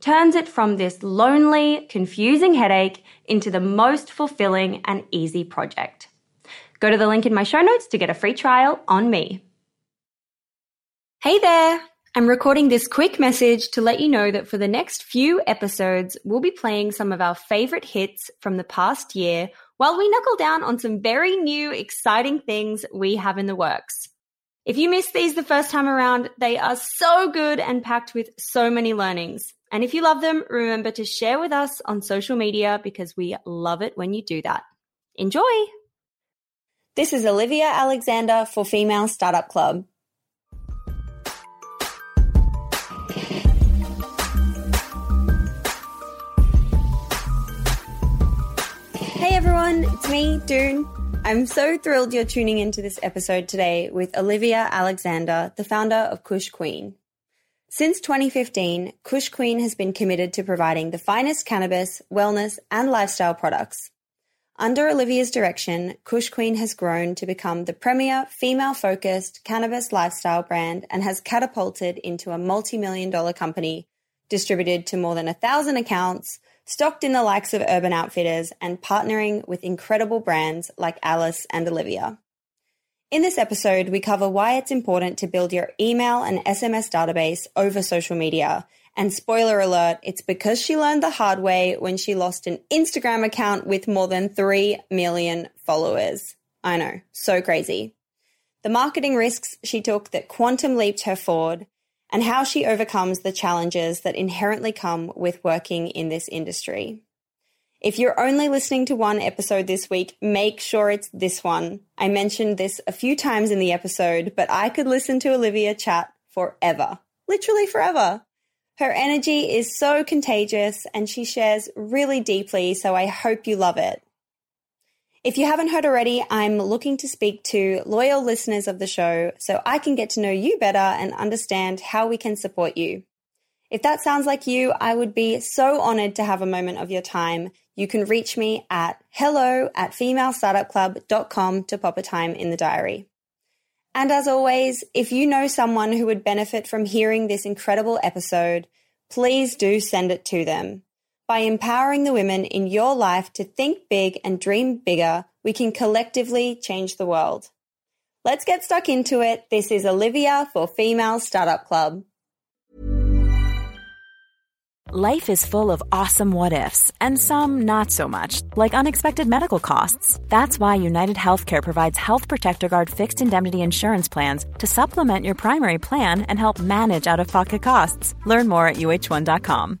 turns it from this lonely, confusing headache into the most fulfilling and easy project. Go to the link in my show notes to get a free trial on me. Hey there! I'm recording this quick message to let you know that for the next few episodes, we'll be playing some of our favorite hits from the past year while we knuckle down on some very new, exciting things we have in the works. If you missed these the first time around, they are so good and packed with so many learnings. And if you love them, remember to share with us on social media because we love it when you do that. Enjoy! This is Olivia Alexander for Female Startup Club. Hey everyone, it's me, Doone. I'm so thrilled you're tuning into this episode today with Olivia Alexander, the founder of Kush Queen. Since 2015, Kush Queen has been committed to providing the finest cannabis, wellness, and lifestyle products. Under Olivia's direction, Kush Queen has grown to become the premier female focused cannabis lifestyle brand and has catapulted into a multi million dollar company distributed to more than a thousand accounts, stocked in the likes of Urban Outfitters, and partnering with incredible brands like Alice and Olivia. In this episode, we cover why it's important to build your email and SMS database over social media and spoiler alert, it's because she learned the hard way when she lost an Instagram account with more than 3 million followers. I know, so crazy. The marketing risks she took that quantum leaped her forward, and how she overcomes the challenges that inherently come with working in this industry. If you're only listening to one episode this week, make sure it's this one. I mentioned this a few times in the episode, but I could listen to Olivia chat forever. Literally forever. Her energy is so contagious and she shares really deeply, so I hope you love it. If you haven't heard already, I'm looking to speak to loyal listeners of the show so I can get to know you better and understand how we can support you. If that sounds like you, I would be so honored to have a moment of your time. You can reach me at hello at femalestartupclub.com to pop a time in the diary. And as always, if you know someone who would benefit from hearing this incredible episode, please do send it to them. By empowering the women in your life to think big and dream bigger, we can collectively change the world. Let's get stuck into it. This is Olivia for Female Startup Club. Life is full of awesome what ifs, and some not so much, like unexpected medical costs. That's why United Healthcare provides Health Protector Guard fixed indemnity insurance plans to supplement your primary plan and help manage out of pocket costs. Learn more at uh1.com.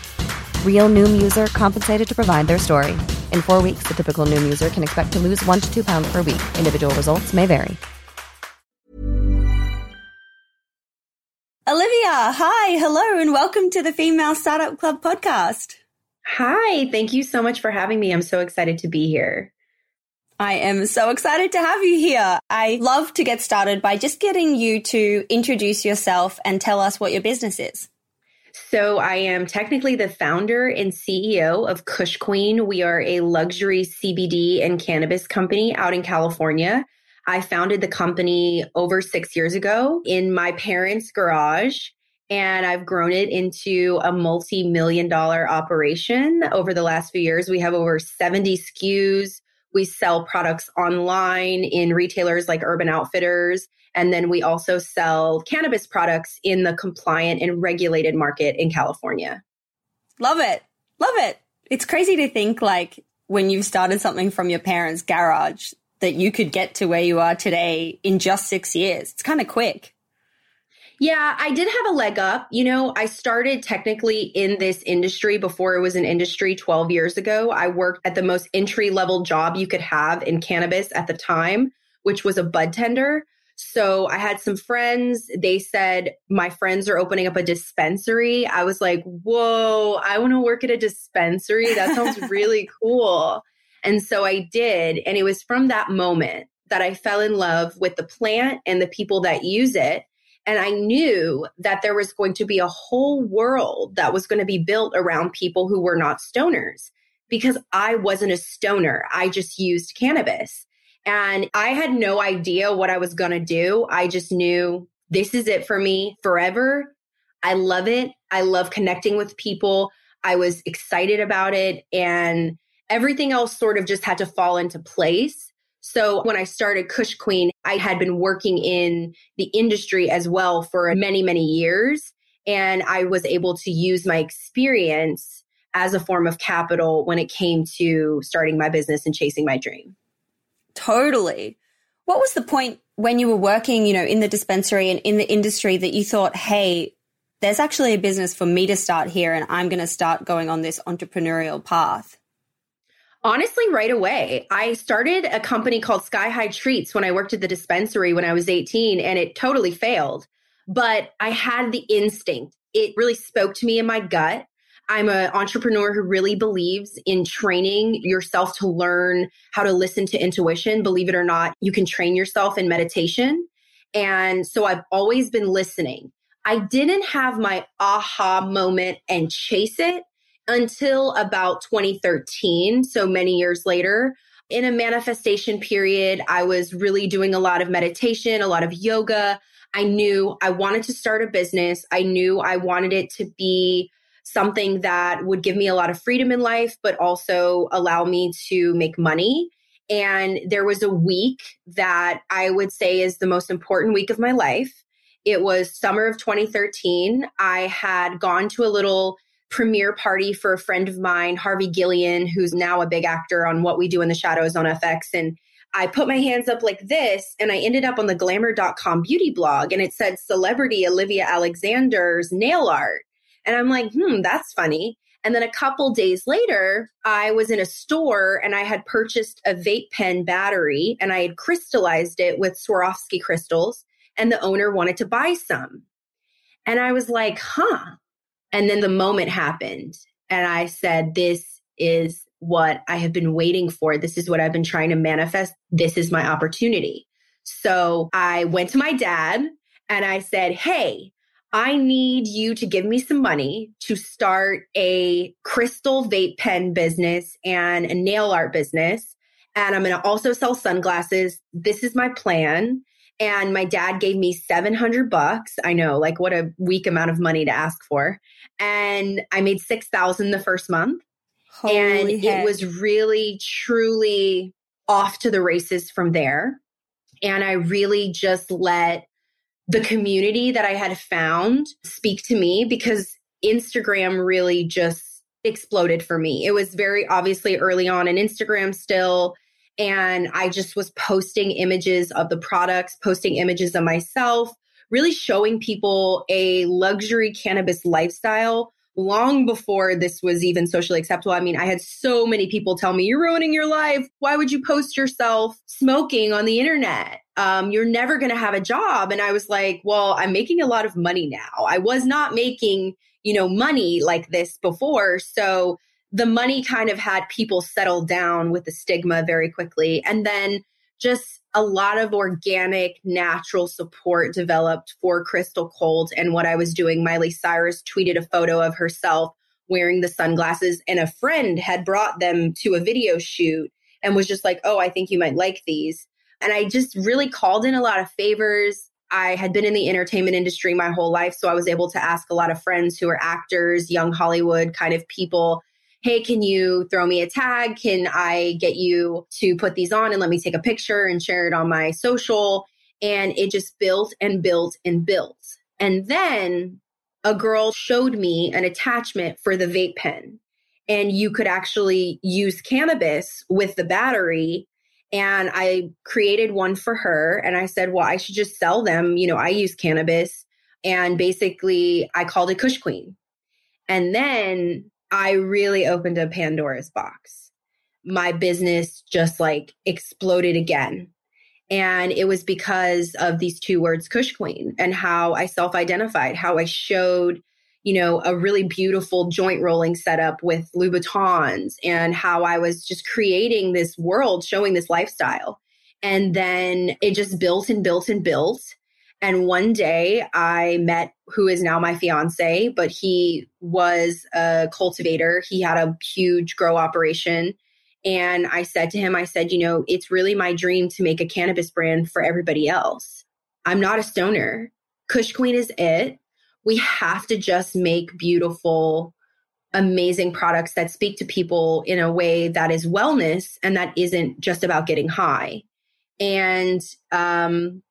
Real Noom user compensated to provide their story. In four weeks, the typical Noom user can expect to lose one to two pounds per week. Individual results may vary. Olivia, hi, hello, and welcome to the Female Startup Club podcast. Hi, thank you so much for having me. I'm so excited to be here. I am so excited to have you here. I love to get started by just getting you to introduce yourself and tell us what your business is. So, I am technically the founder and CEO of Kush Queen. We are a luxury CBD and cannabis company out in California. I founded the company over six years ago in my parents' garage. And I've grown it into a multi million dollar operation over the last few years. We have over 70 SKUs. We sell products online in retailers like Urban Outfitters. And then we also sell cannabis products in the compliant and regulated market in California. Love it. Love it. It's crazy to think like when you've started something from your parents' garage that you could get to where you are today in just six years. It's kind of quick. Yeah, I did have a leg up. You know, I started technically in this industry before it was an industry 12 years ago. I worked at the most entry level job you could have in cannabis at the time, which was a bud tender. So I had some friends. They said, My friends are opening up a dispensary. I was like, Whoa, I want to work at a dispensary. That sounds really cool. And so I did. And it was from that moment that I fell in love with the plant and the people that use it. And I knew that there was going to be a whole world that was going to be built around people who were not stoners because I wasn't a stoner. I just used cannabis. And I had no idea what I was going to do. I just knew this is it for me forever. I love it. I love connecting with people. I was excited about it. And everything else sort of just had to fall into place. So when I started Kush Queen, I had been working in the industry as well for many, many years. And I was able to use my experience as a form of capital when it came to starting my business and chasing my dream. Totally. What was the point when you were working, you know, in the dispensary and in the industry that you thought, hey, there's actually a business for me to start here and I'm going to start going on this entrepreneurial path? Honestly, right away. I started a company called Sky High Treats when I worked at the dispensary when I was 18, and it totally failed. But I had the instinct. It really spoke to me in my gut. I'm an entrepreneur who really believes in training yourself to learn how to listen to intuition. Believe it or not, you can train yourself in meditation. And so I've always been listening. I didn't have my aha moment and chase it until about 2013. So many years later. In a manifestation period, I was really doing a lot of meditation, a lot of yoga. I knew I wanted to start a business. I knew I wanted it to be something that would give me a lot of freedom in life, but also allow me to make money. And there was a week that I would say is the most important week of my life. It was summer of 2013. I had gone to a little premiere party for a friend of mine, Harvey Guillén, who's now a big actor on What We Do in the Shadows on FX. And I put my hands up like this and I ended up on the glamour.com beauty blog and it said celebrity Olivia Alexander's nail art. And I'm like, hmm, that's funny. And then a couple days later, I was in a store and I had purchased a vape pen battery and I had crystallized it with Swarovski crystals and the owner wanted to buy some. And I was like, huh. And then the moment happened and I said, this is what I have been waiting for. This is what I've been trying to manifest. This is my opportunity. So I went to my dad and I said, Hey, I need you to give me some money to start a crystal vape pen business and a nail art business. And I'm going to also sell sunglasses. This is my plan. And my dad gave me 700 bucks. I know, like what a weak amount of money to ask for. And I made 6,000 the first month. Holy and heck. it was really, truly off to the races from there. And I really just let the community that I had found speak to me because Instagram really just exploded for me. It was very obviously early on in Instagram still. And I just was posting images of the products, posting images of myself, really showing people a luxury cannabis lifestyle long before this was even socially acceptable. I mean, I had so many people tell me, you're ruining your life. Why would you post yourself smoking on the internet? Um, you're never going to have a job. And I was like, well, I'm making a lot of money now. I was not making, you know, money like this before. So the money kind of had people settle down with the stigma very quickly. And then just a lot of organic, natural support developed for Crystal Cult and what I was doing. Miley Cyrus tweeted a photo of herself wearing the sunglasses, and a friend had brought them to a video shoot and was just like, Oh, I think you might like these. And I just really called in a lot of favors. I had been in the entertainment industry my whole life, so I was able to ask a lot of friends who are actors, young Hollywood kind of people hey, can you throw me a tag? Can I get you to put these on and let me take a picture and share it on my social? And it just built and built and built. And then a girl showed me an attachment for the vape pen. And you could actually use cannabis with the battery. And I created one for her. And I said, well, I should just sell them. You know, I use cannabis. And basically, I called it Kush Queen. And then I really opened a Pandora's box. My business just like exploded again. And it was because of these two words, Kush Queen, and how I self identified, how I showed, you know, a really beautiful joint rolling setup with Louboutins, and how I was just creating this world, showing this lifestyle. And then it just built and built and built. And one day I met who is now my fiance, but he was a cultivator. He had a huge grow operation. And I said to him, I said, you know, it's really my dream to make a cannabis brand for everybody else. I'm not a stoner. Kush Queen is it. We have to just make beautiful, amazing products that speak to people in a way that is wellness and that isn't just about getting high. And um,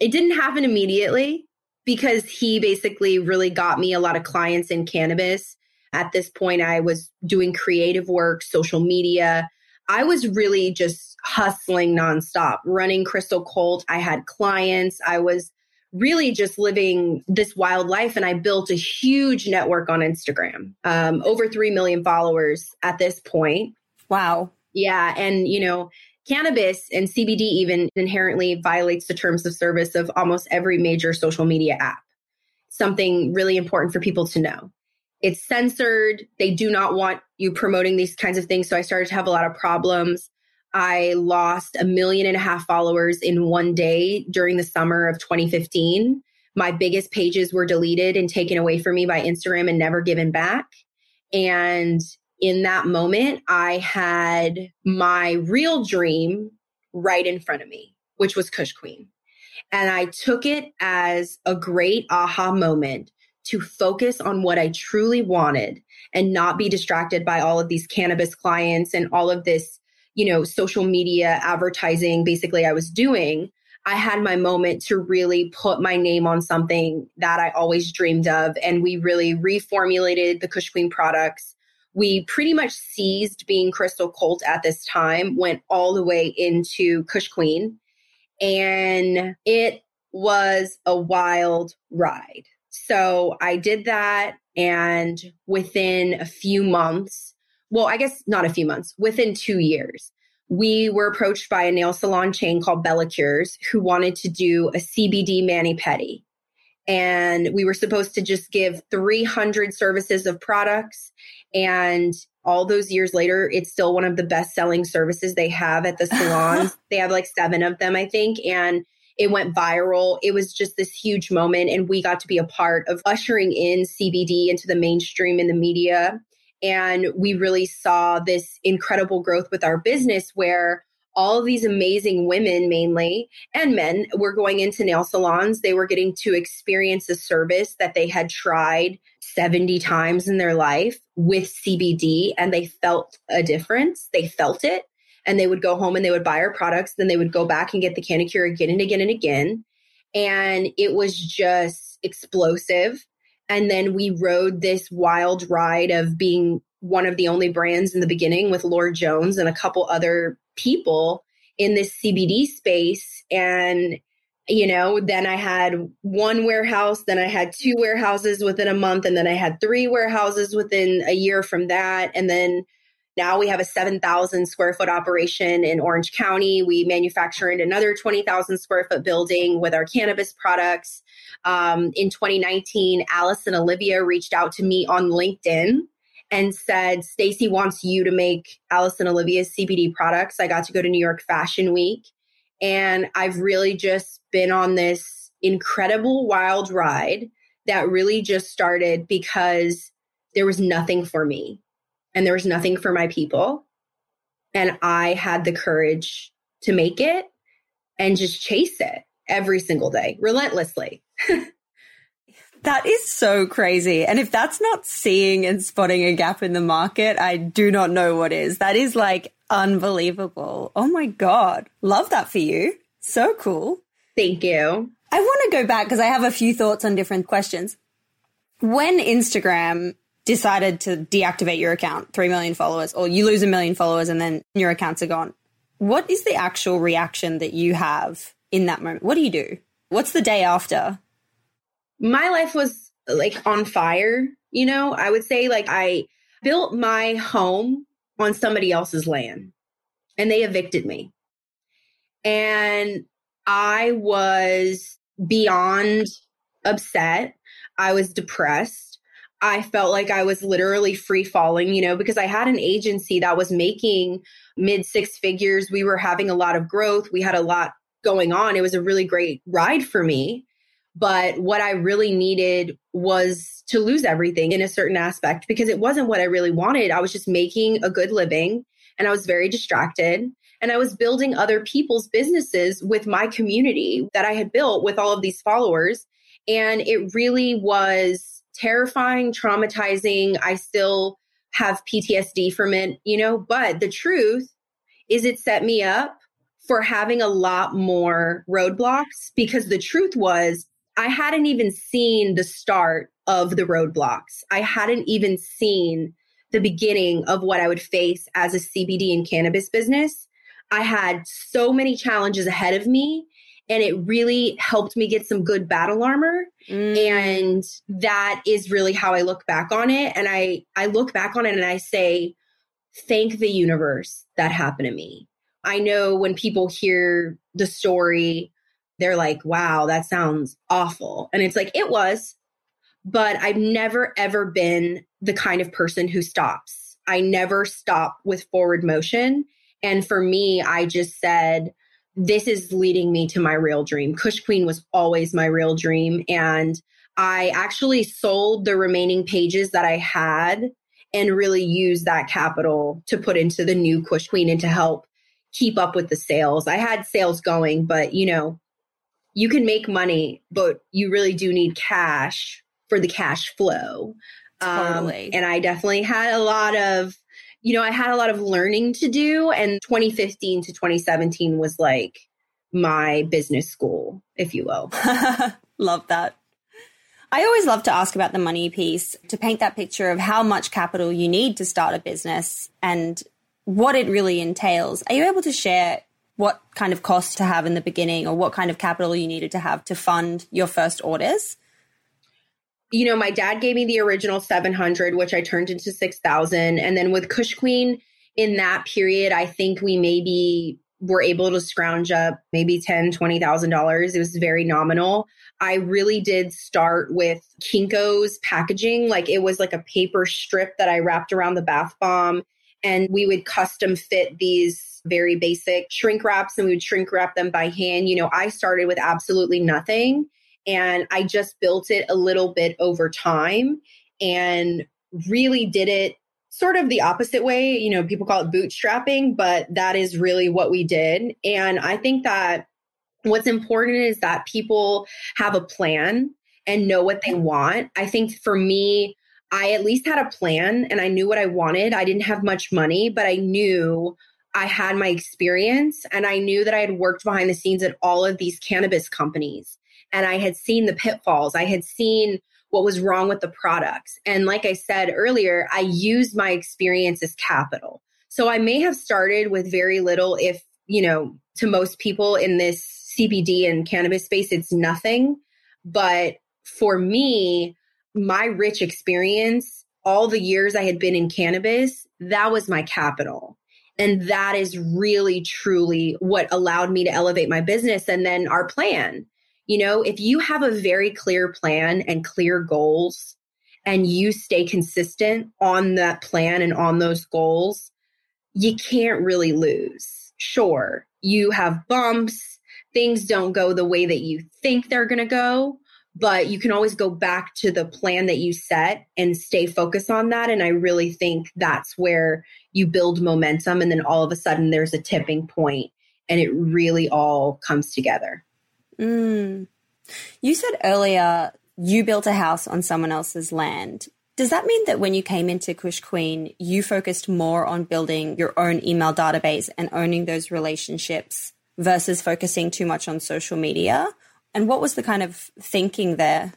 it didn't happen immediately because he basically really got me a lot of clients in cannabis. At this point, I was doing creative work, social media. I was really just hustling nonstop, running Crystal Cult. I had clients. I was really just living this wild life. And I built a huge network on Instagram, um, over 3 million followers at this point. Wow. Yeah. And, you know, Cannabis and CBD even inherently violates the terms of service of almost every major social media app. Something really important for people to know. It's censored. They do not want you promoting these kinds of things. So I started to have a lot of problems. I lost a million and a half followers in one day during the summer of 2015. My biggest pages were deleted and taken away from me by Instagram and never given back. And in that moment, I had my real dream right in front of me, which was Kush Queen. And I took it as a great aha moment to focus on what I truly wanted and not be distracted by all of these cannabis clients and all of this, you know, social media advertising basically I was doing, I had my moment to really put my name on something that I always dreamed of. And we really reformulated the Kush Queen products. We pretty much seized being Crystal Cult at this time, went all the way into Kush Queen. And it was a wild ride. So I did that. And within a few months, well, I guess not a few months, within two years, we were approached by a nail salon chain called Bellacures who wanted to do a CBD mani pedi. And we were supposed to just give 300 services of products. And all those years later, it's still one of the best selling services they have at the salons. they have like seven of them, I think. And it went viral. It was just this huge moment. And we got to be a part of ushering in CBD into the mainstream in the media. And we really saw this incredible growth with our business where all these amazing women mainly and men were going into nail salons. They were getting to experience a service that they had tried 70 times in their life with CBD and they felt a difference. They felt it and they would go home and they would buy our products. Then they would go back and get the Canicure again and again and again. And it was just explosive. And then we rode this wild ride of being one of the only brands in the beginning with Lord Jones and a couple other people in this CBD space. And, you know, then I had one warehouse, then I had two warehouses within a month, and then I had three warehouses within a year from that. And then now we have a 7,000 square foot operation in Orange County. We manufacture in another 20,000 square foot building with our cannabis products. Um, in 2019, Alice and Olivia reached out to me on LinkedIn and said, Stacey wants you to make Alice and Olivia's CBD products. I got to go to New York Fashion Week. And I've really just been on this incredible wild ride that really just started because there was nothing for me and there was nothing for my people. And I had the courage to make it and just chase it every single day, relentlessly. that is so crazy. And if that's not seeing and spotting a gap in the market, I do not know what is. That is like unbelievable. Oh my God. Love that for you. So cool. Thank you. I want to go back because I have a few thoughts on different questions. When Instagram decided to deactivate your account, 3 million followers, or you lose a million followers and then your accounts are gone. What is the actual reaction that you have in that moment? What do you do? What's the day after? My life was like on fire. You know, I would say like I built my home on somebody else's land and they evicted me. And I was beyond upset. I was depressed. I felt like I was literally free falling, you know, because I had an agency that was making mid six figures. We were having a lot of growth. We had a lot going on. It was a really great ride for me. But what I really needed was to lose everything in a certain aspect because it wasn't what I really wanted. I was just making a good living and I was very distracted. And I was building other people's businesses with my community that I had built with all of these followers. And it really was terrifying, traumatizing. I still have PTSD from it, you know, but the truth is it set me up for having a lot more roadblocks because the truth was I hadn't even seen the start of the roadblocks. I hadn't even seen the beginning of what I would face as a CBD and cannabis business. I had so many challenges ahead of me and it really helped me get some good battle armor mm. and that is really how i look back on it and i i look back on it and i say thank the universe that happened to me i know when people hear the story they're like wow that sounds awful and it's like it was but i've never ever been the kind of person who stops i never stop with forward motion and for me i just said this is leading me to my real dream. Kush Queen was always my real dream. And I actually sold the remaining pages that I had and really used that capital to put into the new Kush Queen and to help keep up with the sales. I had sales going, but you know, you can make money, but you really do need cash for the cash flow. Um, totally. Um, and I definitely had a lot of you know, I had a lot of learning to do. And 2015 to 2017 was like my business school, if you will. love that. I always love to ask about the money piece to paint that picture of how much capital you need to start a business and what it really entails. Are you able to share what kind of costs to have in the beginning or what kind of capital you needed to have to fund your first orders? You know, my dad gave me the original 700 which I turned into 6000 and then with Kush Queen in that period I think we maybe were able to scrounge up maybe ten, twenty thousand dollars. It was very nominal. I really did start with Kinko's packaging. Like it was like a paper strip that I wrapped around the bath bomb. And we would custom fit these very basic shrink wraps and we would shrink wrap them by hand. You know, I started with absolutely nothing and I just built it a little bit over time and really did it sort of the opposite way. You know, people call it bootstrapping, but that is really what we did. And I think that what's important is that people have a plan and know what they want. I think for me, I at least had a plan and I knew what I wanted. I didn't have much money, but I knew I had my experience and I knew that I had worked behind the scenes at all of these cannabis companies and I had seen the pitfalls. I had seen what was wrong with the products. And like I said earlier, I used my experience as capital. So I may have started with very little, if, you know, to most people in this CBD and cannabis space, it's nothing. But for me, my rich experience, all the years I had been in cannabis, that was my capital. And that is really, truly what allowed me to elevate my business and then our plan. You know, if you have a very clear plan and clear goals and you stay consistent on that plan and on those goals, you can't really lose. Sure, you have bumps, things don't go the way that you think they're going to go, but you can always go back to the plan that you set and stay focused on that. And I really think that's where you build momentum. And then all of a sudden there's a tipping point and it really all comes together. Mm. You said earlier you built a house on someone else's land. Does that mean that when you came into Kush Queen, you focused more on building your own email database and owning those relationships versus focusing too much on social media? And what was the kind of thinking there?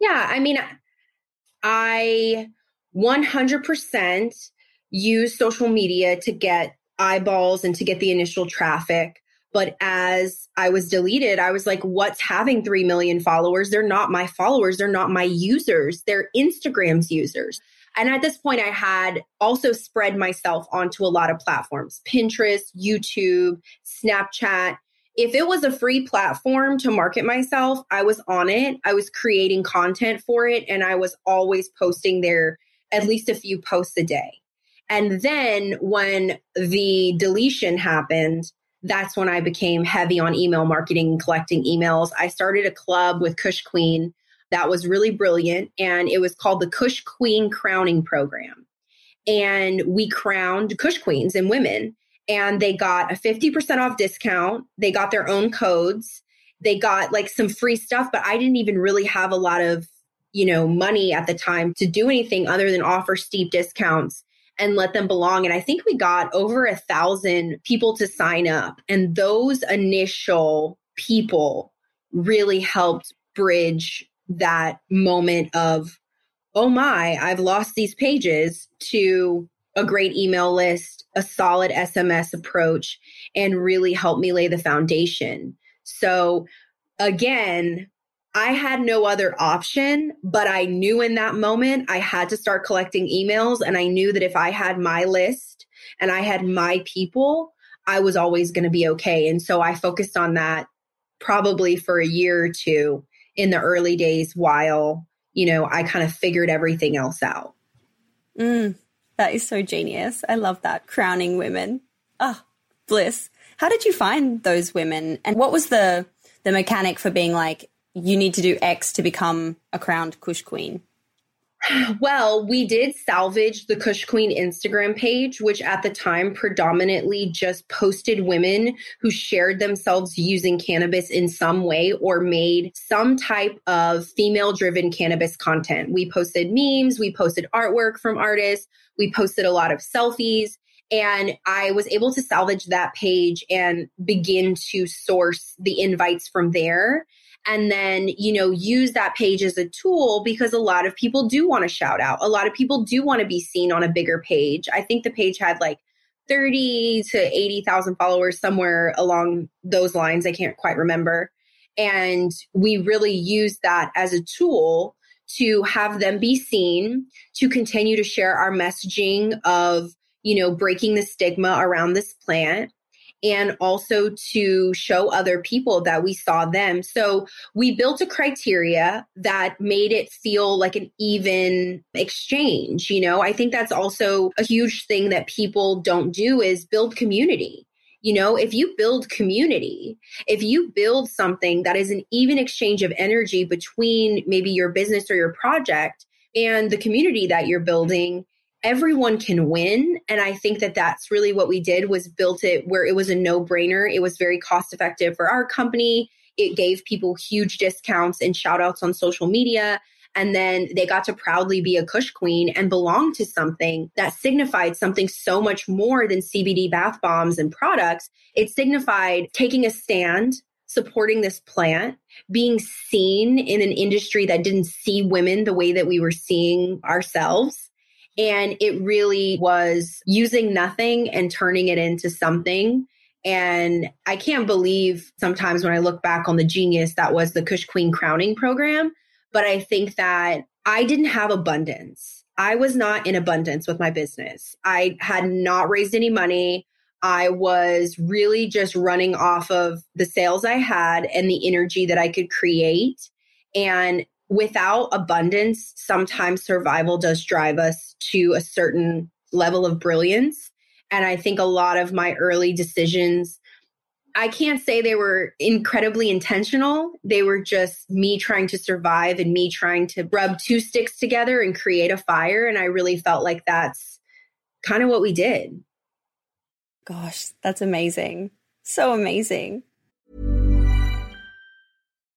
Yeah, I mean, I 100% use social media to get eyeballs and to get the initial traffic. But as I was deleted, I was like, what's having 3 million followers? They're not my followers. They're not my users. They're Instagram's users. And at this point, I had also spread myself onto a lot of platforms Pinterest, YouTube, Snapchat. If it was a free platform to market myself, I was on it. I was creating content for it, and I was always posting there at least a few posts a day. And then when the deletion happened, that's when I became heavy on email marketing and collecting emails. I started a club with Kush Queen that was really brilliant, and it was called the Kush Queen Crowning Program. And we crowned Kush Queens and women, and they got a 50% off discount. They got their own codes. They got like some free stuff, but I didn't even really have a lot of, you know, money at the time to do anything other than offer steep discounts and let them belong. And I think we got over a thousand people to sign up. And those initial people really helped bridge that moment of, oh my, I've lost these pages to a great email list, a solid SMS approach, and really helped me lay the foundation. So again, I had no other option, but I knew in that moment I had to start collecting emails. And I knew that if I had my list and I had my people, I was always going to be okay. And so I focused on that probably for a year or two in the early days while, you know, I kind of figured everything else out. Mm, that is so genius. I love that. Crowning women. Ah, oh, bliss. How did you find those women? And what was the the mechanic for being like, you need to do X to become a crowned Kush queen? Well, we did salvage the Kush Queen Instagram page, which at the time predominantly just posted women who shared themselves using cannabis in some way or made some type of female driven cannabis content. We posted memes, we posted artwork from artists, we posted a lot of selfies. And I was able to salvage that page and begin to source the invites from there and then you know use that page as a tool because a lot of people do want to shout out. A lot of people do want to be seen on a bigger page. I think the page had like 30 to 80,000 followers somewhere along those lines. I can't quite remember. And we really use that as a tool to have them be seen to continue to share our messaging of you know breaking the stigma around this plant and also to show other people that we saw them. So we built a criteria that made it feel like an even exchange. You know, I think that's also a huge thing that people don't do is build community. You know, if you build community, if you build something that is an even exchange of energy between maybe your business or your project and the community that you're building, everyone can win. And i think that that's really what we did was built it where it was a no-brainer. It was very cost effective for our company. It gave people huge discounts and shout outs on social media. And then they got to proudly be a kush queen and belong to something that signified something so much more than cbd bath bombs and products. It signified taking a stand supporting this plant, being seen in an industry that didn't see women the way that we were seeing ourselves, and it really was using nothing and turning it into something. And I can't believe sometimes when I look back on the genius that was the Kush Queen crowning program. But I think that I didn't have abundance. I was not in abundance with my business. I had not raised any money. I was really just running off of the sales I had and the energy that I could create. And without abundance, sometimes survival does drive us to a certain level of brilliance. And I think a lot of my early decisions, I can't say they were incredibly intentional. They were just me trying to survive and me trying to rub two sticks together and create a fire. And I really felt like that's kind of what we did. Gosh, that's amazing. So amazing.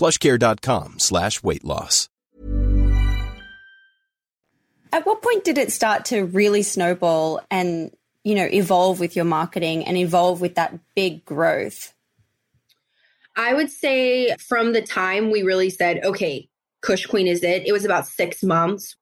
plushcare.com slash weight loss. At what point did it start to really snowball and, you know, evolve with your marketing and evolve with that big growth? I would say from the time we really said, okay, Kush Queen is it, it was about six months.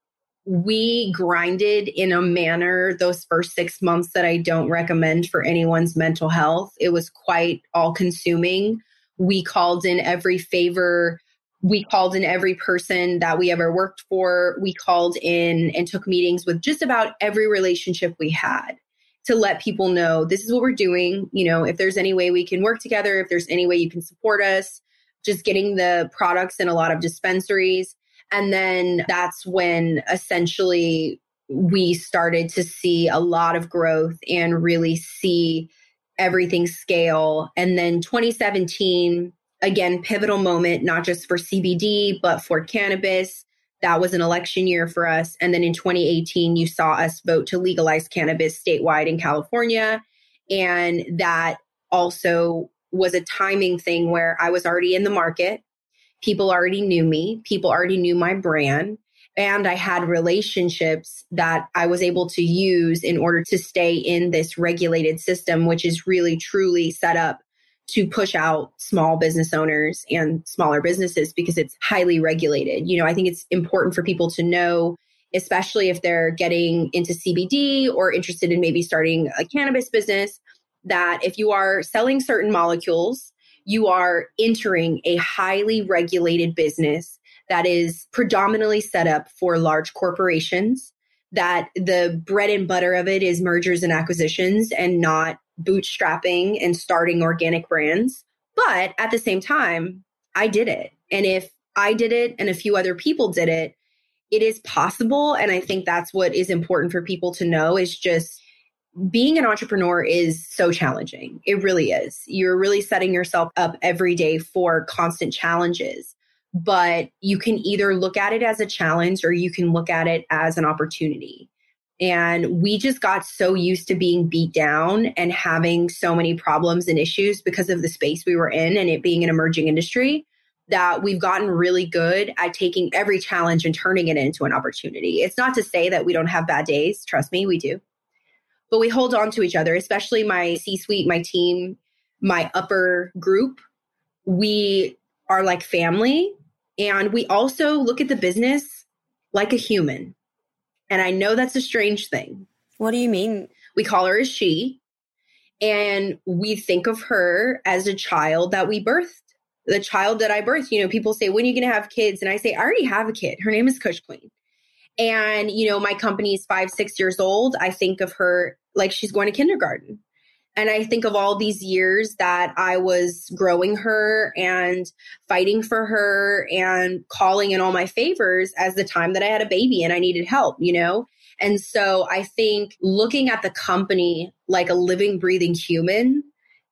We grinded in a manner those first six months that I don't recommend for anyone's mental health. It was quite all consuming. We called in every favor we called in every person that we ever worked for. We called in and took meetings with just about every relationship we had to let people know this is what we're doing. You know, if there's any way we can work together, if there's any way you can support us, just getting the products in a lot of dispensaries. And then that's when essentially we started to see a lot of growth and really see everything scale. And then 2017, again, pivotal moment, not just for CBD, but for cannabis. That was an election year for us. And then in 2018, you saw us vote to legalize cannabis statewide in California. And that also was a timing thing where I was already in the market. People already knew me, people already knew my brand. And I had relationships that I was able to use in order to stay in this regulated system, which is really truly set up to push out small business owners and smaller businesses because it's highly regulated. You know, I think it's important for people to know, especially if they're getting into CBD or interested in maybe starting a cannabis business, that if you are selling certain molecules, you are entering a highly regulated business that is predominantly set up for large corporations that the bread and butter of it is mergers and acquisitions and not bootstrapping and starting organic brands. But at the same time, I did it. And if I did it and a few other people did it, it is possible. And I think that's what is important for people to know is just being an entrepreneur is so challenging. It really is. You're really setting yourself up every day for constant challenges. But you can either look at it as a challenge or you can look at it as an opportunity. And we just got so used to being beat down and having so many problems and issues because of the space we were in and it being an emerging industry that we've gotten really good at taking every challenge and turning it into an opportunity. It's not to say that we don't have bad days. Trust me, we do. But we hold on to each other, especially my C suite, my team, my upper group. We are like family. And we also look at the business like a human. And I know that's a strange thing. What do you mean? We call her a she. And we think of her as a child that we birthed. The child that I birthed. You know, people say, when are you going to have kids? And I say, I already have a kid. Her name is Kush Queen. And, you know, my company is five, six years old. I think of her like she's going to kindergarten. And I think of all these years that I was growing her and fighting for her and calling in all my favors as the time that I had a baby and I needed help, you know? And so I think looking at the company like a living, breathing human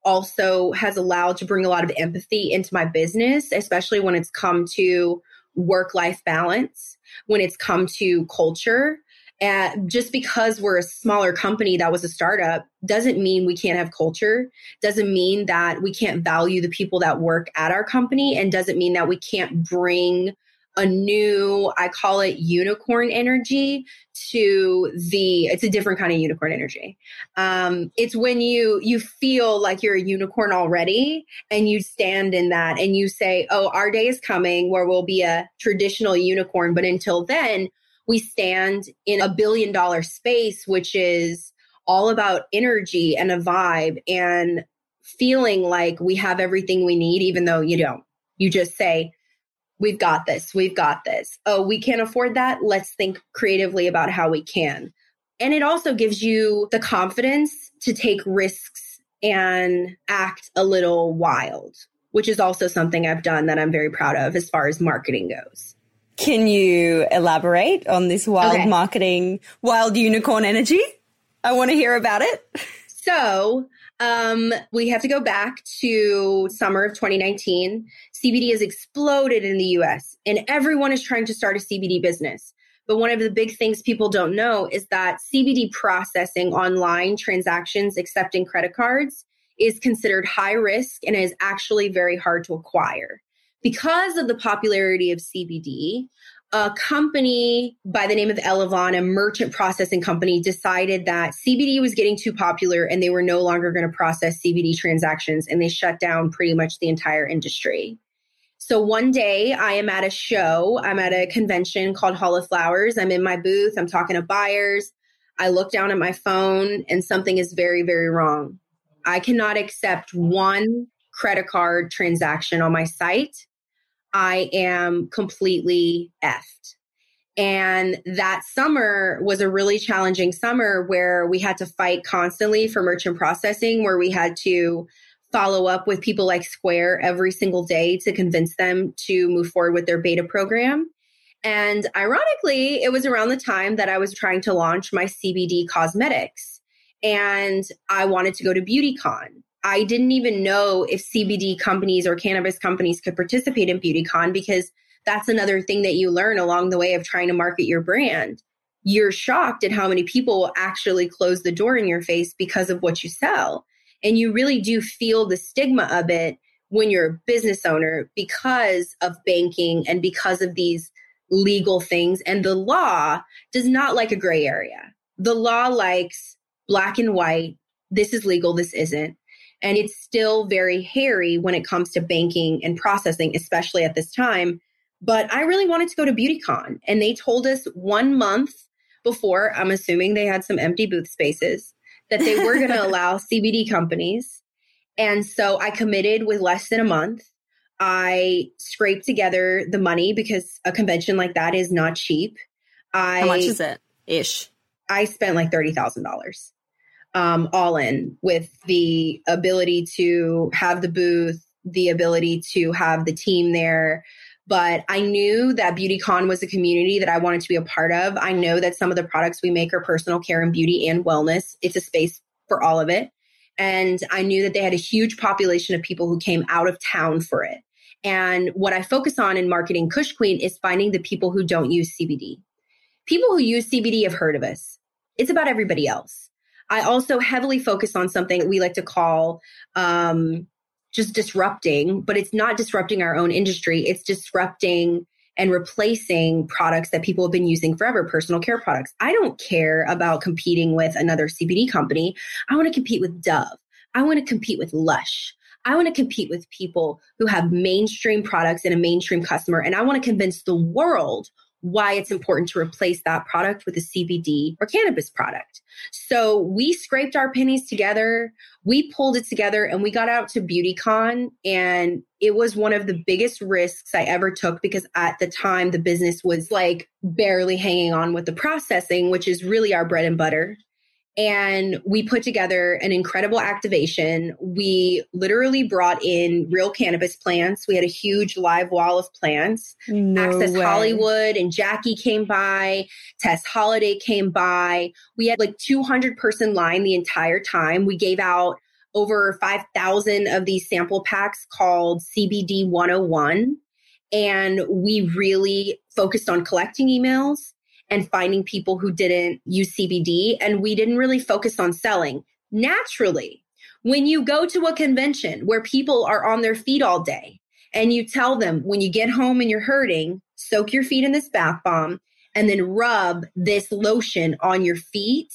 also has allowed to bring a lot of empathy into my business, especially when it's come to work life balance, when it's come to culture and just because we're a smaller company that was a startup doesn't mean we can't have culture, doesn't mean that we can't value the people that work at our company, and doesn't mean that we can't bring a new, I call it unicorn energy to the, it's a different kind of unicorn energy. Um, it's when you, you feel like you're a unicorn already and you stand in that and you say, oh, our day is coming where we'll be a traditional unicorn. But until then, we stand in a billion dollar space, which is all about energy and a vibe and feeling like we have everything we need, even though you don't. You just say, We've got this, we've got this. Oh, we can't afford that. Let's think creatively about how we can. And it also gives you the confidence to take risks and act a little wild, which is also something I've done that I'm very proud of as far as marketing goes. Can you elaborate on this wild okay. marketing, wild unicorn energy? I want to hear about it. So, um, we have to go back to summer of 2019. CBD has exploded in the US, and everyone is trying to start a CBD business. But one of the big things people don't know is that CBD processing online transactions accepting credit cards is considered high risk and is actually very hard to acquire because of the popularity of CBD, a company by the name of Elavon, a merchant processing company, decided that CBD was getting too popular and they were no longer going to process CBD transactions and they shut down pretty much the entire industry. So one day I am at a show, I'm at a convention called Hall of Flowers. I'm in my booth, I'm talking to buyers. I look down at my phone and something is very, very wrong. I cannot accept one credit card transaction on my site I am completely effed. And that summer was a really challenging summer where we had to fight constantly for merchant processing, where we had to follow up with people like Square every single day to convince them to move forward with their beta program. And ironically, it was around the time that I was trying to launch my CBD cosmetics and I wanted to go to BeautyCon. I didn't even know if CBD companies or cannabis companies could participate in BeautyCon because that's another thing that you learn along the way of trying to market your brand. You're shocked at how many people will actually close the door in your face because of what you sell. And you really do feel the stigma of it when you're a business owner because of banking and because of these legal things. And the law does not like a gray area. The law likes black and white. This is legal. This isn't. And it's still very hairy when it comes to banking and processing, especially at this time. But I really wanted to go to BeautyCon and they told us one month before, I'm assuming they had some empty booth spaces, that they were going to allow CBD companies. And so I committed with less than a month. I scraped together the money because a convention like that is not cheap. I, How much is it ish? I spent like $30,000 um, all in with the ability to have the booth, the ability to have the team there. But I knew that BeautyCon was a community that I wanted to be a part of. I know that some of the products we make are personal care and beauty and wellness. It's a space for all of it. And I knew that they had a huge population of people who came out of town for it. And what I focus on in marketing Kush Queen is finding the people who don't use CBD. People who use CBD have heard of us. It's about everybody else. I also heavily focus on something we like to call um, just disrupting, but it's not disrupting our own industry. It's disrupting and replacing products that people have been using forever, personal care products. I don't care about competing with another CBD company. I want to compete with Dove. I want to compete with Lush. I want to compete with people who have mainstream products and a mainstream customer. And I want to convince the world why it's important to replace that product with a CBD or cannabis product. So we scraped our pennies together, we pulled it together, and we got out to BeautyCon. And it was one of the biggest risks I ever took because at the time the business was like barely hanging on with the processing, which is really our bread and butter and we put together an incredible activation. We literally brought in real cannabis plants. We had a huge live wall of plants. No Access way. Hollywood and Jackie came by. Tess Holliday came by. We had like 200 person line the entire time. We gave out over 5,000 of these sample packs called CBD 101. And we really focused on collecting emails and finding people who didn't use CBD. And we didn't really focus on selling. Naturally, when you go to a convention where people are on their feet all day and you tell them when you get home and you're hurting, soak your feet in this bath bomb and then rub this lotion on your feet,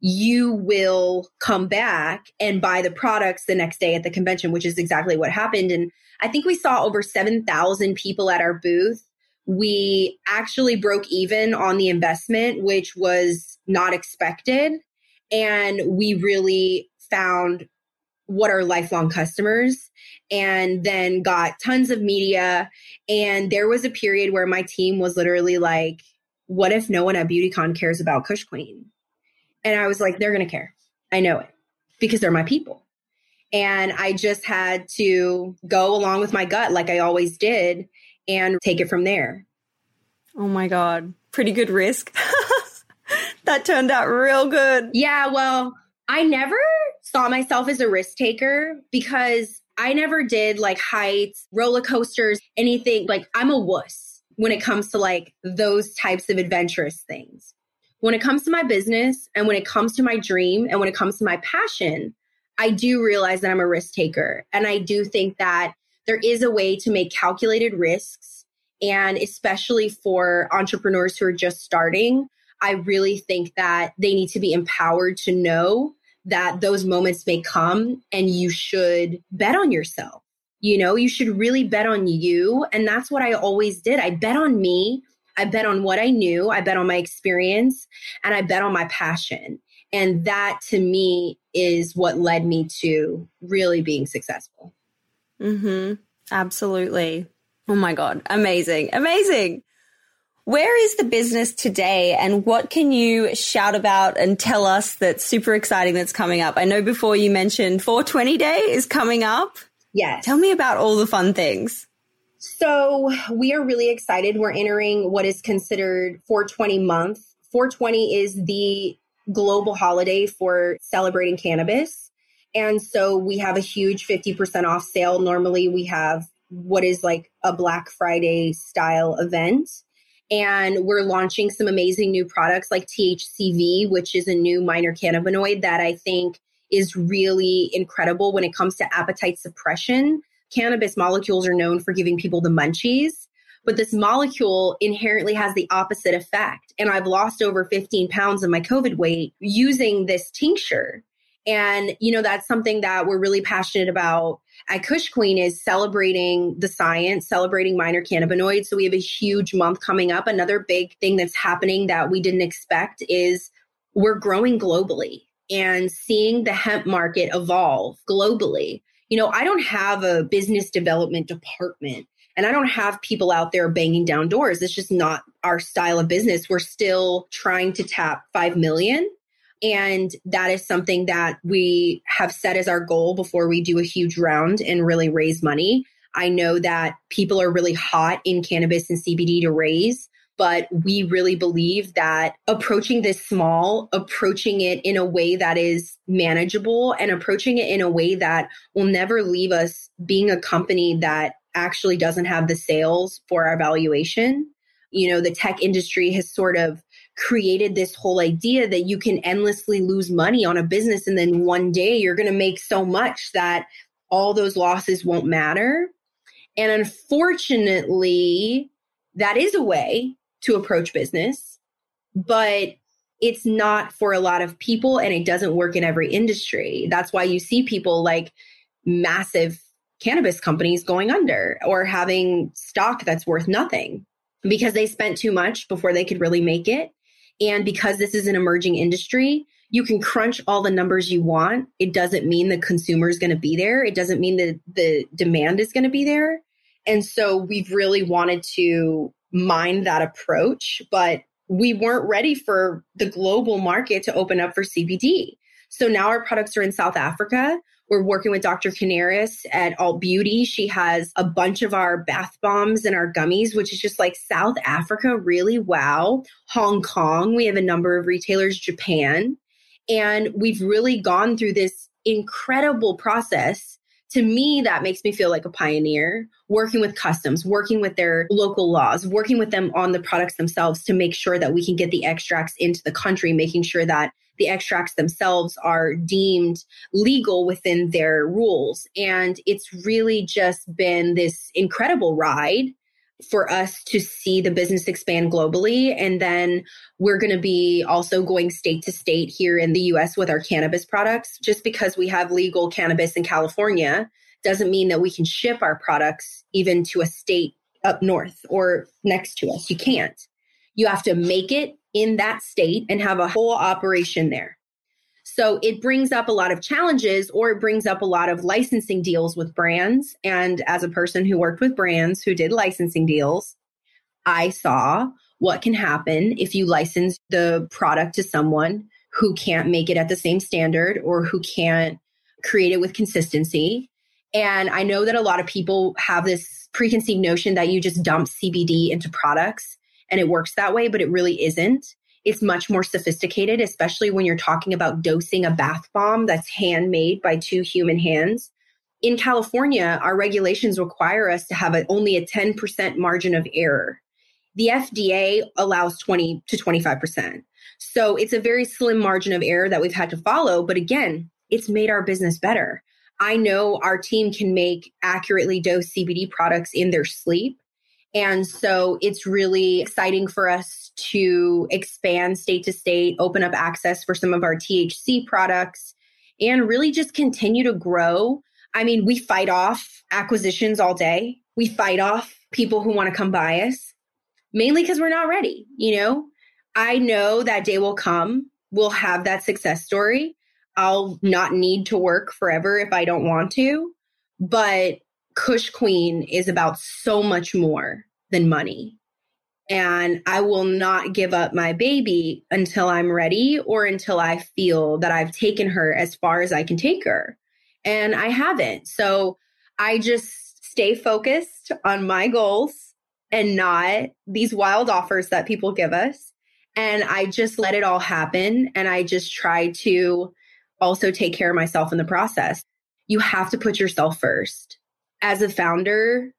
you will come back and buy the products the next day at the convention, which is exactly what happened. And I think we saw over 7,000 people at our booth we actually broke even on the investment, which was not expected. And we really found what are lifelong customers and then got tons of media. And there was a period where my team was literally like, what if no one at BeautyCon cares about Kush Queen? And I was like, they're going to care. I know it because they're my people. And I just had to go along with my gut like I always did and take it from there. Oh my God. Pretty good risk. that turned out real good. Yeah, well, I never saw myself as a risk taker because I never did like heights, roller coasters, anything. Like I'm a wuss when it comes to like those types of adventurous things. When it comes to my business and when it comes to my dream and when it comes to my passion, I do realize that I'm a risk taker. And I do think that there is a way to make calculated risks And especially for entrepreneurs who are just starting, I really think that they need to be empowered to know that those moments may come and you should bet on yourself. You know, you should really bet on you. And that's what I always did. I bet on me. I bet on what I knew. I bet on my experience and I bet on my passion. And that to me is what led me to really being successful. Mm-hmm. Absolutely. Oh my God. Amazing. Amazing. Where is the business today and what can you shout about and tell us that's super exciting that's coming up? I know before you mentioned 420 Day is coming up. Yes. Tell me about all the fun things. So, we are really excited. We're entering what is considered 420 month. 420 is the global holiday for celebrating cannabis. And so we have a huge 50% off sale. Normally we have what is like a Black Friday style event. And we're launching some amazing new products like THCV, which is a new minor cannabinoid that I think is really incredible when it comes to appetite suppression. Cannabis molecules are known for giving people the munchies, but this molecule inherently has the opposite effect. And I've lost over 15 pounds of my COVID weight using this tincture. And, you know, that's something that we're really passionate about at Kush Queen is celebrating the science, celebrating minor cannabinoids. So we have a huge month coming up. Another big thing that's happening that we didn't expect is we're growing globally and seeing the hemp market evolve globally. You know, I don't have a business development department and I don't have people out there banging down doors. It's just not our style of business. We're still trying to tap 5 million and that is something that we have set as our goal before we do a huge round and really raise money. I know that people are really hot in cannabis and CBD to raise, but we really believe that approaching this small, approaching it in a way that is manageable and approaching it in a way that will never leave us being a company that actually doesn't have the sales for our valuation. You know, the tech industry has sort of created this whole idea that you can endlessly lose money on a business and then one day you're going to make so much that all those losses won't matter. And unfortunately, that is a way to approach business, but it's not for a lot of people and it doesn't work in every industry. That's why you see people like massive cannabis companies going under or having stock that's worth nothing because they spent too much before they could really make it and because this is an emerging industry, you can crunch all the numbers you want. It doesn't mean the consumer is going to be there. It doesn't mean that the demand is going to be there. And so we've really wanted to mind that approach, but we weren't ready for the global market to open up for CBD. So now our products are in South Africa. We're working with Dr. Canaris at Alt Beauty. She has a bunch of our bath bombs and our gummies, which is just like South Africa, really wow. Hong Kong, we have a number of retailers, Japan. And we've really gone through this incredible process. To me, that makes me feel like a pioneer, working with customs, working with their local laws, working with them on the products themselves to make sure that we can get the extracts into the country, making sure that the extracts themselves are deemed legal within their rules. And it's really just been this incredible ride for us to see the business expand globally. And then we're going to be also going state to state here in the US with our cannabis products. Just because we have legal cannabis in California doesn't mean that we can ship our products even to a state up north or next to us. You can't. You have to make it in that state and have a whole operation there. So it brings up a lot of challenges or it brings up a lot of licensing deals with brands. And as a person who worked with brands who did licensing deals, I saw what can happen if you license the product to someone who can't make it at the same standard or who can't create it with consistency. And I know that a lot of people have this preconceived notion that you just dump CBD into products and it works that way, but it really isn't. It's much more sophisticated, especially when you're talking about dosing a bath bomb that's handmade by two human hands. In California, our regulations require us to have a, only a 10% margin of error. The FDA allows 20 to 25%. So it's a very slim margin of error that we've had to follow. But again, it's made our business better. I know our team can make accurately dosed CBD products in their sleep And so it's really exciting for us to expand state to state, open up access for some of our THC products, and really just continue to grow. I mean, we fight off acquisitions all day. We fight off people who want to come buy us, mainly because we're not ready. You know, I know that day will come. We'll have that success story. I'll not need to work forever if I don't want to. But Kush Queen is about so much more than money. And I will not give up my baby until I'm ready or until I feel that I've taken her as far as I can take her. And I haven't. So I just stay focused on my goals and not these wild offers that people give us. And I just let it all happen. And I just try to also take care of myself in the process. You have to put yourself first. As a founder,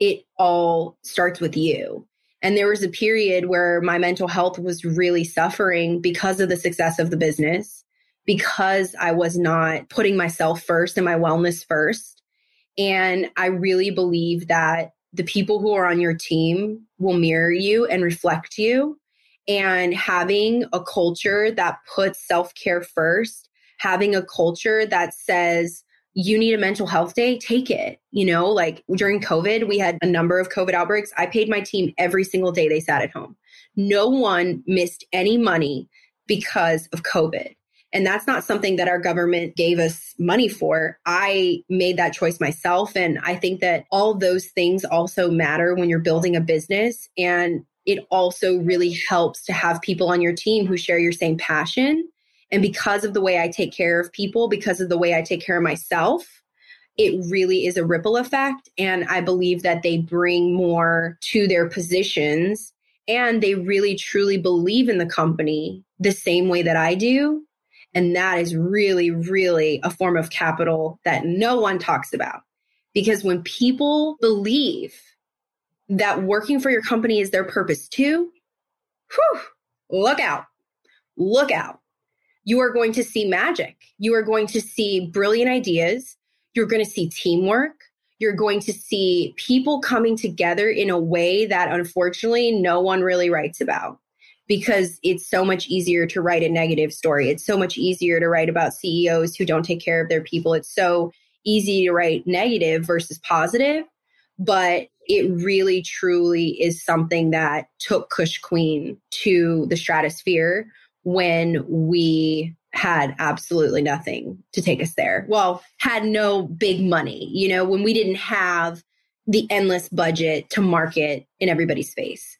it all starts with you. And there was a period where my mental health was really suffering because of the success of the business, because I was not putting myself first and my wellness first. And I really believe that the people who are on your team will mirror you and reflect you. And having a culture that puts self care first, having a culture that says, you need a mental health day, take it. You know, like during COVID, we had a number of COVID outbreaks. I paid my team every single day they sat at home. No one missed any money because of COVID. And that's not something that our government gave us money for. I made that choice myself. And I think that all those things also matter when you're building a business. And it also really helps to have people on your team who share your same passion and because of the way I take care of people, because of the way I take care of myself, it really is a ripple effect. And I believe that they bring more to their positions and they really truly believe in the company the same way that I do. And that is really, really a form of capital that no one talks about. Because when people believe that working for your company is their purpose too, whew, look out, look out you are going to see magic. You are going to see brilliant ideas. You're going to see teamwork. You're going to see people coming together in a way that unfortunately no one really writes about because it's so much easier to write a negative story. It's so much easier to write about CEOs who don't take care of their people. It's so easy to write negative versus positive, but it really truly is something that took Kush Queen to the stratosphere when we had absolutely nothing to take us there. Well, had no big money, you know, when we didn't have the endless budget to market in everybody's face.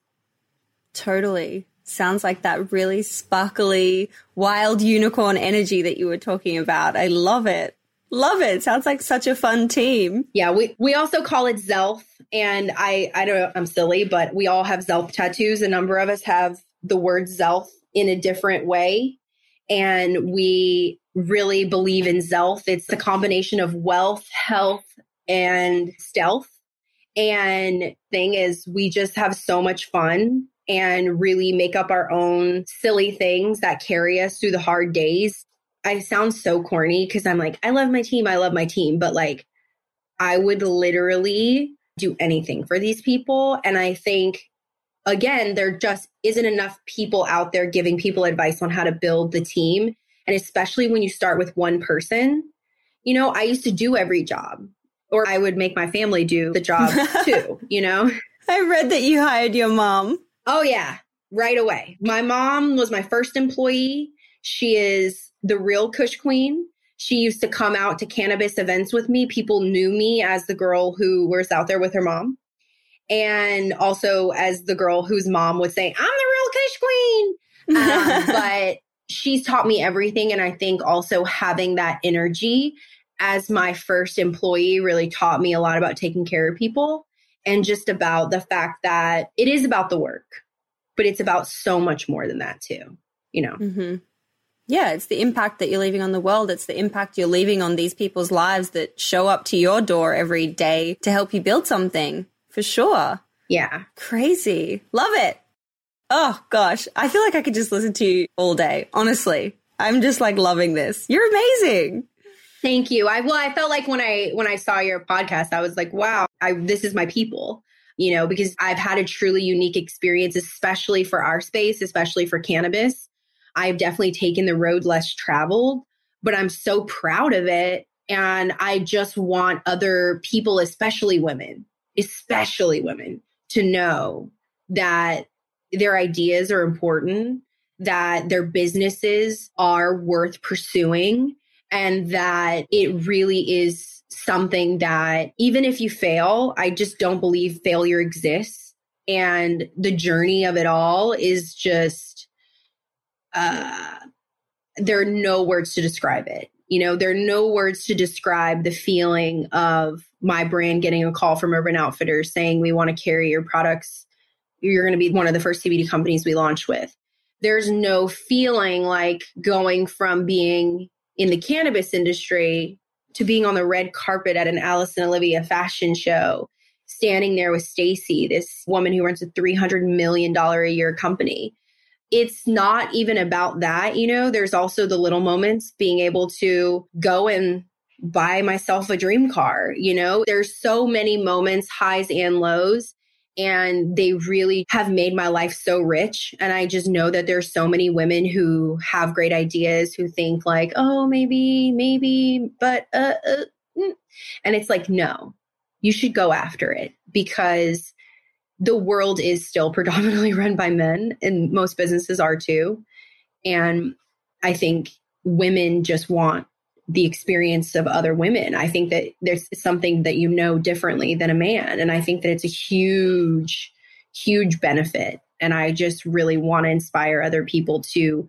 Totally. Sounds like that really sparkly, wild unicorn energy that you were talking about. I love it. Love it. Sounds like such a fun team. Yeah, we, we also call it Zelf. And I, I don't know, I'm silly, but we all have Zelf tattoos. A number of us have the word Zelf in a different way. And we really believe in Zelf. It's the combination of wealth, health, and stealth. And thing is, we just have so much fun and really make up our own silly things that carry us through the hard days. I sound so corny because I'm like, I love my team. I love my team. But like, I would literally do anything for these people. And I think again, there just isn't enough people out there giving people advice on how to build the team. And especially when you start with one person, you know, I used to do every job, or I would make my family do the job too, you know? I read that you hired your mom. Oh, yeah, right away. My mom was my first employee. She is the real Kush Queen. She used to come out to cannabis events with me. People knew me as the girl who was out there with her mom and also as the girl whose mom would say, I'm the real Kush Queen. Um, but she's taught me everything. And I think also having that energy as my first employee really taught me a lot about taking care of people and just about the fact that it is about the work, but it's about so much more than that too, you know? Mm-hmm. Yeah, it's the impact that you're leaving on the world. It's the impact you're leaving on these people's lives that show up to your door every day to help you build something for sure. Yeah. Crazy. Love it. Oh gosh. I feel like I could just listen to you all day. Honestly. I'm just like loving this. You're amazing. Thank you. I well, I felt like when I when I saw your podcast, I was like, wow, I this is my people. you know, because I've had a truly unique experience, especially for our space, especially for cannabis. I've definitely taken the road less traveled, but I'm so proud of it. And I just want other people, especially women, especially women, to know that their ideas are important, that their businesses are worth pursuing, and that it really is something that even if you fail, I just don't believe failure exists. And the journey of it all is just, uh, there are no words to describe it. You know, there are no words to describe the feeling of my brand getting a call from Urban Outfitters saying, we want to carry your products. You're going to be one of the first CBD companies we launch with. There's no feeling like going from being in the cannabis industry to being on the red carpet at an Alice and Olivia fashion show, standing there with Stacey, this woman who runs a $300 million a year company. It's not even about that, you know, there's also the little moments being able to go and buy myself a dream car, you know, there's so many moments, highs and lows and they really have made my life so rich and i just know that there's so many women who have great ideas who think like oh maybe maybe but uh, uh mm. and it's like no you should go after it because the world is still predominantly run by men and most businesses are too and i think women just want the experience of other women. I think that there's something that you know differently than a man. And I think that it's a huge, huge benefit. And I just really want to inspire other people to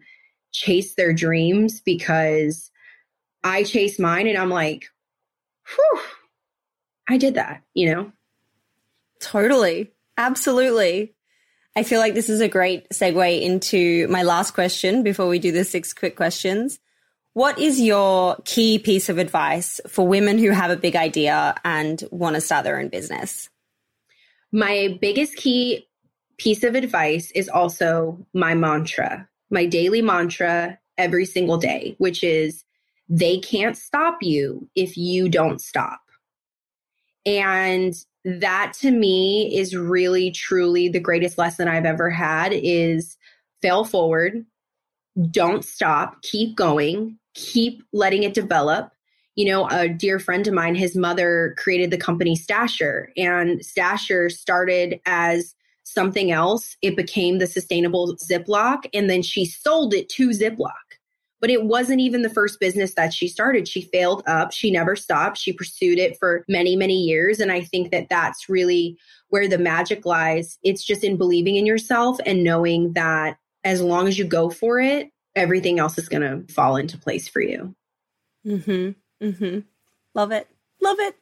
chase their dreams because I chase mine and I'm like, whew, I did that, you know? Totally. Absolutely. I feel like this is a great segue into my last question before we do the six quick questions. What is your key piece of advice for women who have a big idea and want to start their own business? My biggest key piece of advice is also my mantra, my daily mantra every single day, which is they can't stop you if you don't stop. And that to me is really truly the greatest lesson I've ever had is fail forward, don't stop, keep going, keep letting it develop. You know, a dear friend of mine, his mother created the company Stasher, and Stasher started as something else. It became the sustainable Ziploc, and then she sold it to Ziploc. But it wasn't even the first business that she started. She failed up. She never stopped. She pursued it for many, many years. And I think that that's really where the magic lies. It's just in believing in yourself and knowing that as long as you go for it, everything else is going to fall into place for you. Mhm. Mhm. Love it. Love it.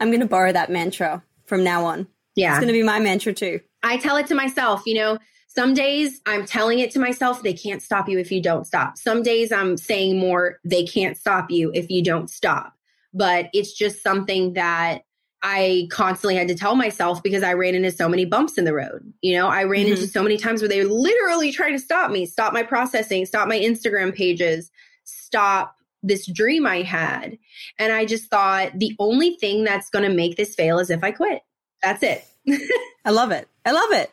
I'm going to borrow that mantra from now on. Yeah. It's going to be my mantra too. I tell it to myself, you know, some days I'm telling it to myself, they can't stop you if you don't stop. Some days I'm saying more, they can't stop you if you don't stop. But it's just something that I constantly had to tell myself because I ran into so many bumps in the road. You know, I ran mm-hmm. into so many times where they were literally trying to stop me, stop my processing, stop my Instagram pages, stop this dream I had. And I just thought the only thing that's going to make this fail is if I quit. That's it. I love it. I love it.